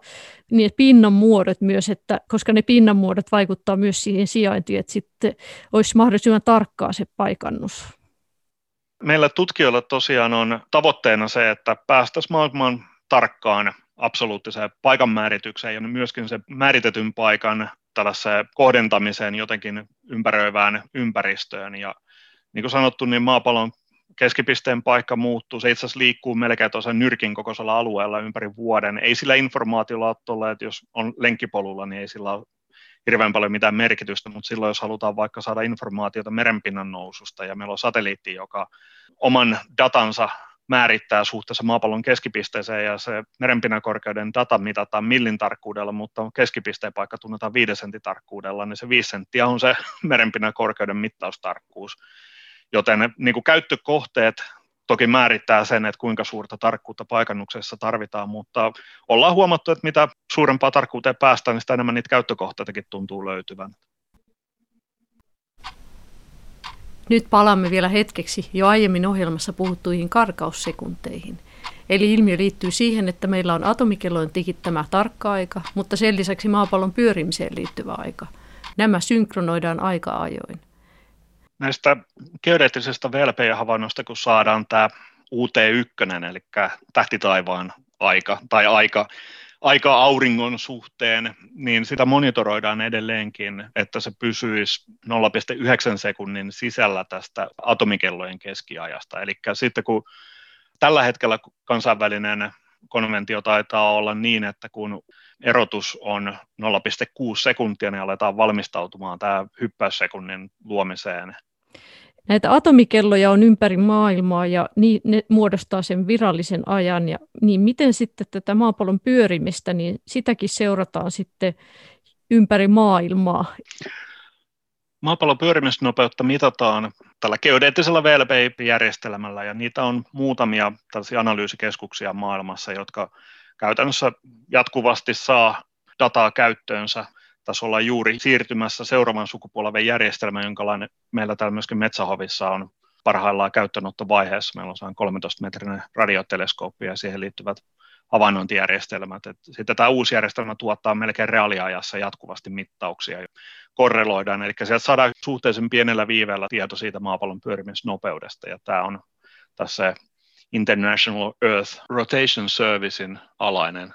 niin pinnan muodot myös, että, koska ne pinnan muodot vaikuttaa myös siihen sijaintiin, että sitten olisi mahdollisimman tarkkaa se paikannus. Meillä tutkijoilla tosiaan on tavoitteena se, että päästäisiin mahdollisimman tarkkaan absoluuttiseen paikan määritykseen ja myöskin se määritetyn paikan kohdentamiseen jotenkin ympäröivään ympäristöön. Ja niin kuin sanottu, niin maapallon keskipisteen paikka muuttuu. Se itse asiassa liikkuu melkein tuossa nyrkin kokoisella alueella ympäri vuoden. Ei sillä informaatiolla ole että jos on lenkkipolulla, niin ei sillä ole hirveän paljon mitään merkitystä, mutta silloin jos halutaan vaikka saada informaatiota merenpinnan noususta ja meillä on satelliitti, joka oman datansa määrittää suhteessa maapallon keskipisteeseen ja se merenpinnakorkeuden data mitataan millin tarkkuudella, mutta keskipisteen paikka tunnetaan viiden sentin tarkkuudella, niin se viisi senttiä on se merenpinnakorkeuden mittaustarkkuus. Joten niin kuin käyttökohteet toki määrittää sen, että kuinka suurta tarkkuutta paikannuksessa tarvitaan, mutta ollaan huomattu, että mitä suurempaa tarkkuuteen päästään, niin sitä enemmän niitä käyttökohteitakin tuntuu löytyvän. Nyt palaamme vielä hetkeksi jo aiemmin ohjelmassa puhuttuihin karkaussekunteihin. Eli ilmiö liittyy siihen, että meillä on atomikellojen tikittämä tarkka aika, mutta sen lisäksi maapallon pyörimiseen liittyvä aika. Nämä synkronoidaan aika ajoin. Näistä geodeettisista VLP-havainnoista, kun saadaan tämä UT1, eli tähtitaivaan aika tai aika, aika auringon suhteen, niin sitä monitoroidaan edelleenkin, että se pysyisi 0,9 sekunnin sisällä tästä atomikellojen keskiajasta. Eli sitten kun tällä hetkellä kansainvälinen konventio taitaa olla niin, että kun erotus on 0,6 sekuntia, niin aletaan valmistautumaan tämä hyppäyssekunnin luomiseen Näitä atomikelloja on ympäri maailmaa ja ne muodostaa sen virallisen ajan. Ja, niin miten sitten tätä maapallon pyörimistä, niin sitäkin seurataan sitten ympäri maailmaa? Maapallon pyörimisnopeutta mitataan tällä geodeettisella VLP-järjestelmällä ja niitä on muutamia tällaisia analyysikeskuksia maailmassa, jotka käytännössä jatkuvasti saa dataa käyttöönsä tässä ollaan juuri siirtymässä seuraavan sukupolven järjestelmään, jonka meillä täällä myöskin Metsähovissa on parhaillaan käyttöönottovaiheessa. Meillä on 13-metrinen radioteleskooppi ja siihen liittyvät havainnointijärjestelmät. Sitten tämä uusi järjestelmä tuottaa melkein reaaliajassa jatkuvasti mittauksia ja korreloidaan, eli sieltä saadaan suhteellisen pienellä viiveellä tieto siitä maapallon pyörimisnopeudesta, ja tämä on tässä International Earth Rotation Servicein alainen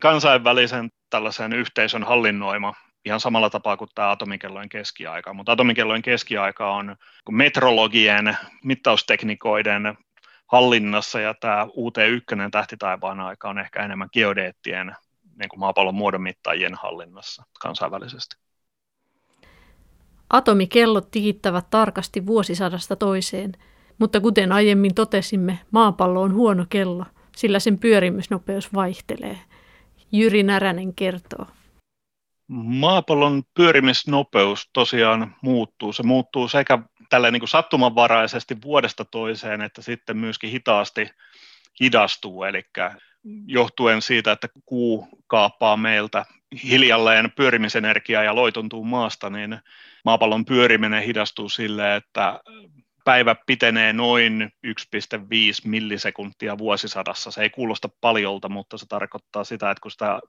kansainvälisen tällaisen yhteisön hallinnoima ihan samalla tapaa kuin tämä atomikellojen keskiaika. Mutta atomikellojen keskiaika on metrologien, mittausteknikoiden hallinnassa ja tämä UT1 tähtitaivaan aika on ehkä enemmän geodeettien niin kuin maapallon muodonmittajien hallinnassa kansainvälisesti. Atomikellot tikittävät tarkasti vuosisadasta toiseen, mutta kuten aiemmin totesimme, maapallo on huono kello, sillä sen pyörimysnopeus vaihtelee. Jyri Näränen kertoo. Maapallon pyörimisnopeus tosiaan muuttuu. Se muuttuu sekä tällä niin kuin sattumanvaraisesti vuodesta toiseen, että sitten myöskin hitaasti hidastuu, eli johtuen siitä, että kuu kaappaa meiltä hiljalleen pyörimisenergiaa ja loitontuu maasta, niin maapallon pyöriminen hidastuu sille, että päivä pitenee noin 1,5 millisekuntia vuosisadassa. Se ei kuulosta paljolta, mutta se tarkoittaa sitä, että kun sitä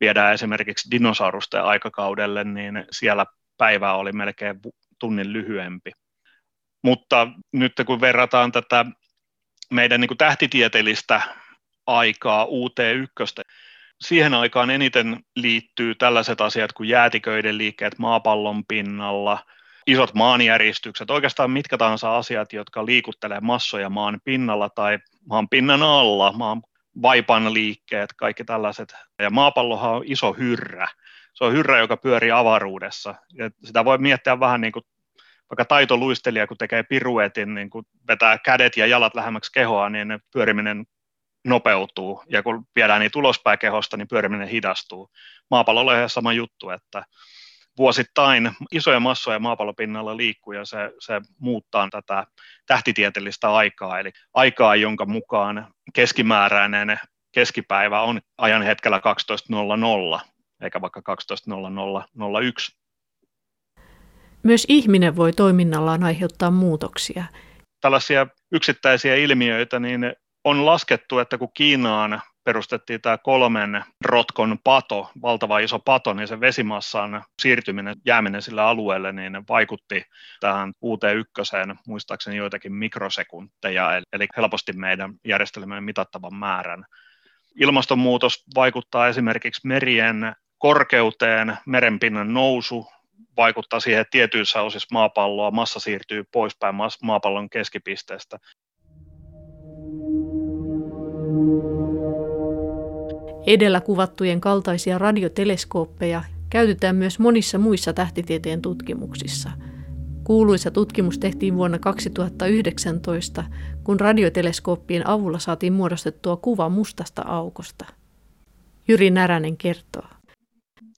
viedään esimerkiksi dinosaurusten aikakaudelle, niin siellä päivä oli melkein tunnin lyhyempi. Mutta nyt kun verrataan tätä meidän niin kuin tähtitieteellistä aikaa UT1, siihen aikaan eniten liittyy tällaiset asiat kuin jäätiköiden liikkeet maapallon pinnalla – isot maanjäristykset, oikeastaan mitkä tahansa asiat, jotka liikuttelee massoja maan pinnalla tai maan pinnan alla, maan vaipan liikkeet, kaikki tällaiset. Ja maapallohan on iso hyrrä. Se on hyrrä, joka pyörii avaruudessa. Ja sitä voi miettiä vähän niin kuin vaikka taitoluistelija, kun tekee piruetin, niin kun vetää kädet ja jalat lähemmäksi kehoa, niin pyöriminen nopeutuu, ja kun viedään niitä ulospäin kehosta, niin pyöriminen hidastuu. Maapallolla on ihan sama juttu, että vuosittain isoja massoja maapallopinnalla liikkuu, ja se, se muuttaa tätä tähtitieteellistä aikaa, eli aikaa, jonka mukaan keskimääräinen keskipäivä on ajan hetkellä 12.00, eikä vaikka 12.0001. Myös ihminen voi toiminnallaan aiheuttaa muutoksia. Tällaisia yksittäisiä ilmiöitä niin on laskettu, että kun Kiinaan perustettiin tämä kolmen rotkon pato, valtava iso pato, niin se vesimassan siirtyminen, jääminen sillä alueelle, niin vaikutti tähän uuteen ykköseen muistaakseni joitakin mikrosekunteja, eli helposti meidän järjestelmän mitattavan määrän. Ilmastonmuutos vaikuttaa esimerkiksi merien korkeuteen, merenpinnan nousu vaikuttaa siihen, että tietyissä osissa maapalloa massa siirtyy poispäin maapallon keskipisteestä. Edellä kuvattujen kaltaisia radioteleskooppeja käytetään myös monissa muissa tähtitieteen tutkimuksissa. Kuuluisa tutkimus tehtiin vuonna 2019, kun radioteleskooppien avulla saatiin muodostettua kuva mustasta aukosta. Jyri Näränen kertoo.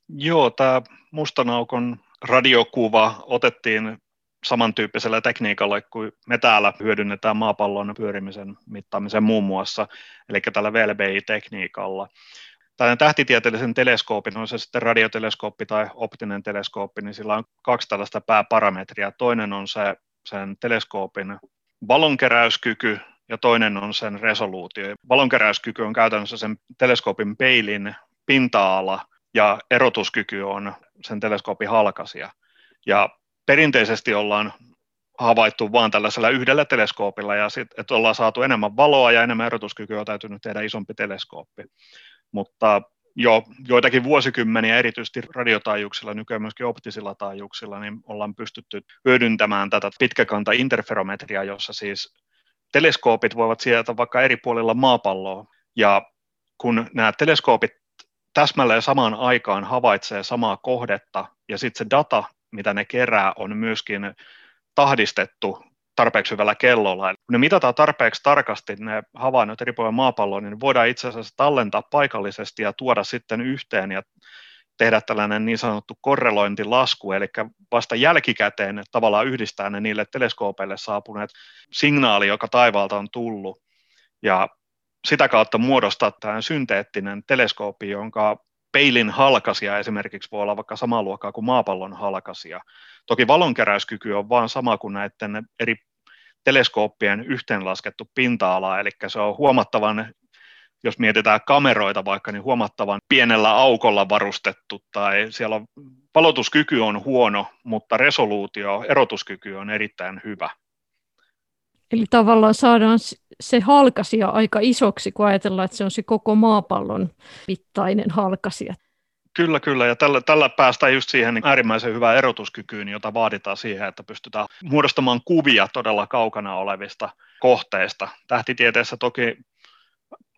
Joo, tämä mustan aukon radiokuva otettiin samantyyppisellä tekniikalla kuin me täällä hyödynnetään maapallon pyörimisen mittaamisen muun muassa, eli tällä VLBI-tekniikalla. Tällainen tähtitieteellisen teleskoopin, on se sitten radioteleskooppi tai optinen teleskooppi, niin sillä on kaksi tällaista pääparametria. Toinen on se sen teleskoopin valonkeräyskyky ja toinen on sen resoluutio. Valonkeräyskyky on käytännössä sen teleskoopin peilin pinta-ala ja erotuskyky on sen teleskoopin halkasia. Ja perinteisesti ollaan havaittu vain tällaisella yhdellä teleskoopilla ja sitten, että ollaan saatu enemmän valoa ja enemmän erotuskykyä on täytynyt tehdä isompi teleskooppi. Mutta jo joitakin vuosikymmeniä, erityisesti radiotaajuuksilla, nykyään myöskin optisilla taajuuksilla, niin ollaan pystytty hyödyntämään tätä pitkäkanta interferometriaa, jossa siis teleskoopit voivat sieltä vaikka eri puolilla maapalloa, ja kun nämä teleskoopit täsmälleen samaan aikaan havaitsee samaa kohdetta, ja sitten se data, mitä ne kerää, on myöskin tahdistettu tarpeeksi hyvällä kellolla. Eli kun ne mitataan tarpeeksi tarkasti ne havainnot eri puolilla maapalloa, niin voidaan itse asiassa tallentaa paikallisesti ja tuoda sitten yhteen ja tehdä tällainen niin sanottu korrelointilasku, eli vasta jälkikäteen tavallaan yhdistää ne niille teleskoopeille saapuneet signaali, joka taivaalta on tullut, ja sitä kautta muodostaa tämä synteettinen teleskooppi, jonka peilin halkasia esimerkiksi voi olla vaikka samaa luokkaa kuin maapallon halkasia. Toki valonkeräyskyky on vaan sama kuin näiden eri teleskooppien yhteenlaskettu pinta-ala, eli se on huomattavan, jos mietitään kameroita vaikka, niin huomattavan pienellä aukolla varustettu, tai siellä on, valotuskyky on huono, mutta resoluutio, erotuskyky on erittäin hyvä. Eli tavallaan saadaan se halkasia aika isoksi, kun ajatellaan, että se on se koko maapallon mittainen halkasia. Kyllä, kyllä. Ja tällä, tällä päästään just siihen niin äärimmäisen hyvään erotuskykyyn, jota vaaditaan siihen, että pystytään muodostamaan kuvia todella kaukana olevista kohteista. Tähtitieteessä toki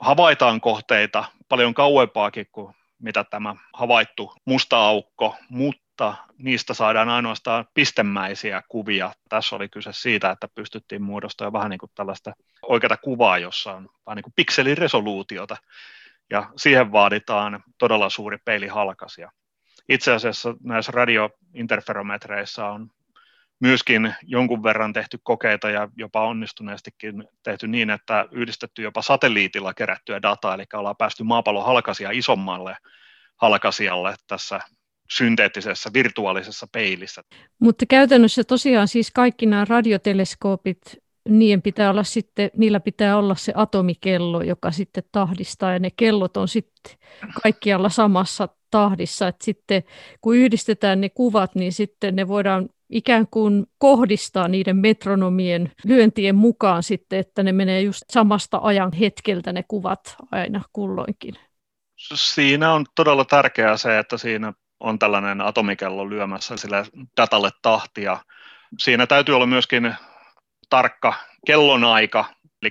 havaitaan kohteita paljon kauempaakin kuin mitä tämä havaittu musta aukko, mutta niistä saadaan ainoastaan pistemäisiä kuvia. Tässä oli kyse siitä, että pystyttiin muodostamaan vähän niin kuin tällaista oikeata kuvaa, jossa on vähän niin kuin pikseliresoluutiota ja siihen vaaditaan todella suuri peilihalkasia. Itse asiassa näissä radiointerferometreissä on myöskin jonkun verran tehty kokeita ja jopa onnistuneestikin tehty niin, että yhdistetty jopa satelliitilla kerättyä dataa, eli ollaan päästy maapallon halkasia isommalle halkasijalle tässä synteettisessä virtuaalisessa peilissä. Mutta käytännössä tosiaan siis kaikki nämä radioteleskoopit niiden pitää olla sitten, niillä pitää olla se atomikello, joka sitten tahdistaa, ja ne kellot on sitten kaikkialla samassa tahdissa, että sitten kun yhdistetään ne kuvat, niin sitten ne voidaan ikään kuin kohdistaa niiden metronomien lyöntien mukaan sitten, että ne menee just samasta ajan hetkeltä ne kuvat aina kulloinkin. Siinä on todella tärkeää se, että siinä on tällainen atomikello lyömässä sille datalle tahtia. Siinä täytyy olla myöskin tarkka kellonaika, eli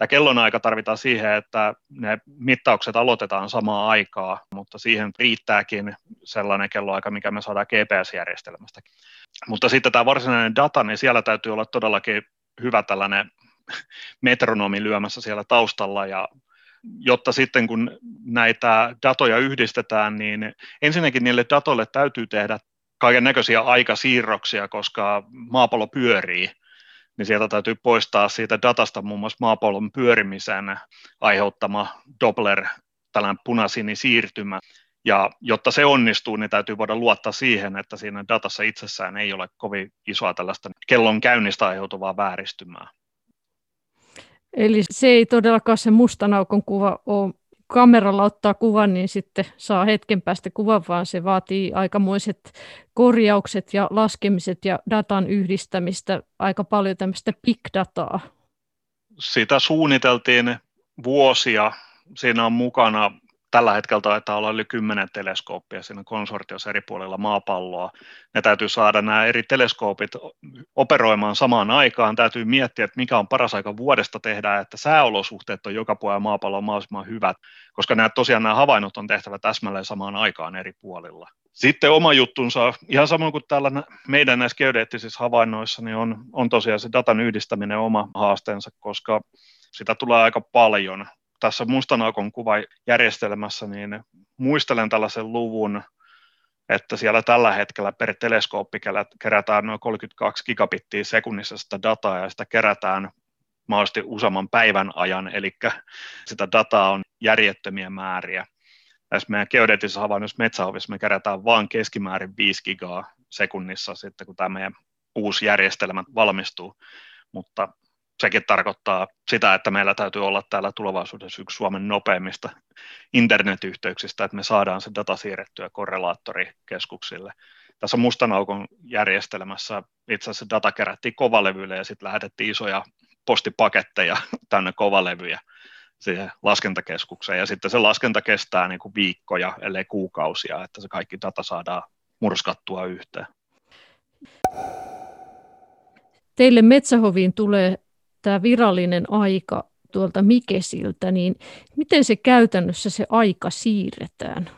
Tämä kellonaika tarvitaan siihen, että ne mittaukset aloitetaan samaan aikaa, mutta siihen riittääkin sellainen kelloaika, mikä me saadaan GPS-järjestelmästä. Mutta sitten tämä varsinainen data, niin siellä täytyy olla todellakin hyvä tällainen metronomi lyömässä siellä taustalla ja jotta sitten kun näitä datoja yhdistetään, niin ensinnäkin niille datoille täytyy tehdä kaiken näköisiä aikasiirroksia, koska maapallo pyörii, niin sieltä täytyy poistaa siitä datasta muun muassa maapallon pyörimisen aiheuttama Doppler, tällainen siirtymä. Ja jotta se onnistuu, niin täytyy voida luottaa siihen, että siinä datassa itsessään ei ole kovin isoa tällaista kellon käynnistä aiheutuvaa vääristymää. Eli se ei todellakaan se mustanaukon kuva ole kameralla ottaa kuvan, niin sitten saa hetken päästä kuvan, vaan se vaatii aikamoiset korjaukset ja laskemiset ja datan yhdistämistä, aika paljon tämmöistä big dataa. Sitä suunniteltiin vuosia. Siinä on mukana tällä hetkellä taitaa olla yli kymmenen teleskooppia siinä konsortiossa eri puolilla maapalloa. Ne täytyy saada nämä eri teleskoopit operoimaan samaan aikaan. Täytyy miettiä, että mikä on paras aika vuodesta tehdä, että sääolosuhteet on joka puolella maapalloa mahdollisimman hyvät, koska nämä, tosiaan nämä havainnot on tehtävä täsmälleen samaan aikaan eri puolilla. Sitten oma juttunsa, ihan samoin kuin täällä meidän näissä geodeettisissä havainnoissa, niin on, on tosiaan se datan yhdistäminen oma haasteensa, koska sitä tulee aika paljon tässä mustanaukon kuvajärjestelmässä, niin muistelen tällaisen luvun, että siellä tällä hetkellä per teleskooppi kerätään noin 32 gigabittiä sekunnissa sitä dataa ja sitä kerätään mahdollisesti useamman päivän ajan, eli sitä dataa on järjettömiä määriä. Tässä meidän geodeetisessa havainnossa metsähovissa me kerätään vain keskimäärin 5 gigaa sekunnissa sitten, kun tämä meidän uusi järjestelmä valmistuu, mutta sekin tarkoittaa sitä, että meillä täytyy olla täällä tulevaisuudessa yksi Suomen nopeimmista internetyhteyksistä, että me saadaan se data siirrettyä korrelaattorikeskuksille. Tässä mustanaukon järjestelmässä itse asiassa data kerättiin kovalevylle ja sitten lähetettiin isoja postipaketteja tänne kovalevyjä siihen laskentakeskukseen. Ja sitten se laskenta kestää niin kuin viikkoja, ellei kuukausia, että se kaikki data saadaan murskattua yhteen. Teille Metsähoviin tulee tämä virallinen aika tuolta Mikesiltä, niin miten se käytännössä se aika siirretään?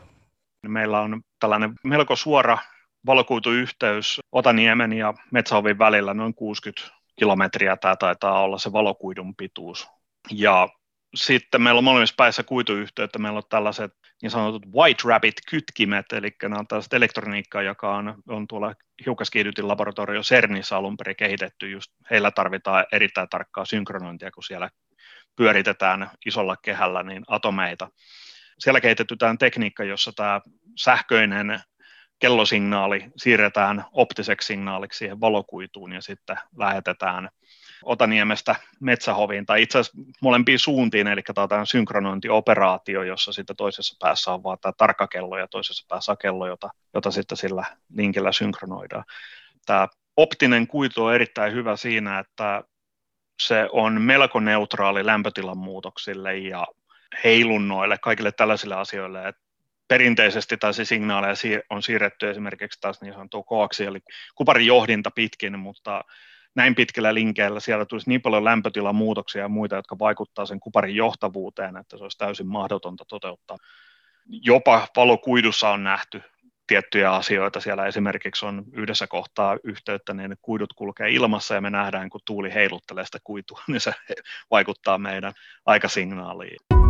Meillä on tällainen melko suora valokuituyhteys Otaniemen ja Metsähovin välillä, noin 60 kilometriä tämä taitaa olla se valokuidun pituus. Ja sitten meillä on molemmissa päissä kuituyhteyttä, meillä on tällaiset niin sanotut White Rabbit-kytkimet, eli nämä on tällaista elektroniikkaa, joka on, on tuolla hiukkaskiihdytin laboratorio CERNissä alun perin kehitetty, just heillä tarvitaan erittäin tarkkaa synkronointia, kun siellä pyöritetään isolla kehällä niin atomeita. Siellä kehitetään tekniikka, jossa tämä sähköinen kellosignaali siirretään optiseksi signaaliksi siihen valokuituun ja sitten lähetetään Otaniemestä Metsähoviin tai itse asiassa molempiin suuntiin, eli tämä on synkronointioperaatio, jossa sitten toisessa päässä on vaan tämä tarkka kello ja toisessa päässä kello, jota, jota sitten sillä linkillä synkronoidaan. Tämä optinen kuitu on erittäin hyvä siinä, että se on melko neutraali lämpötilan muutoksille ja heilunnoille, kaikille tällaisille asioille, että perinteisesti tai se signaaleja on siirretty esimerkiksi taas niin sanottu koaksi, eli kuparin johdinta pitkin, mutta näin pitkällä linkeillä siellä tulisi niin paljon lämpötilan muutoksia ja muita, jotka vaikuttaa sen kuparin johtavuuteen, että se olisi täysin mahdotonta toteuttaa. Jopa valokuidussa on nähty tiettyjä asioita. Siellä esimerkiksi on yhdessä kohtaa yhteyttä, niin kuidut kulkee ilmassa ja me nähdään, kun tuuli heiluttelee sitä kuitua, niin se vaikuttaa meidän aikasignaaliin.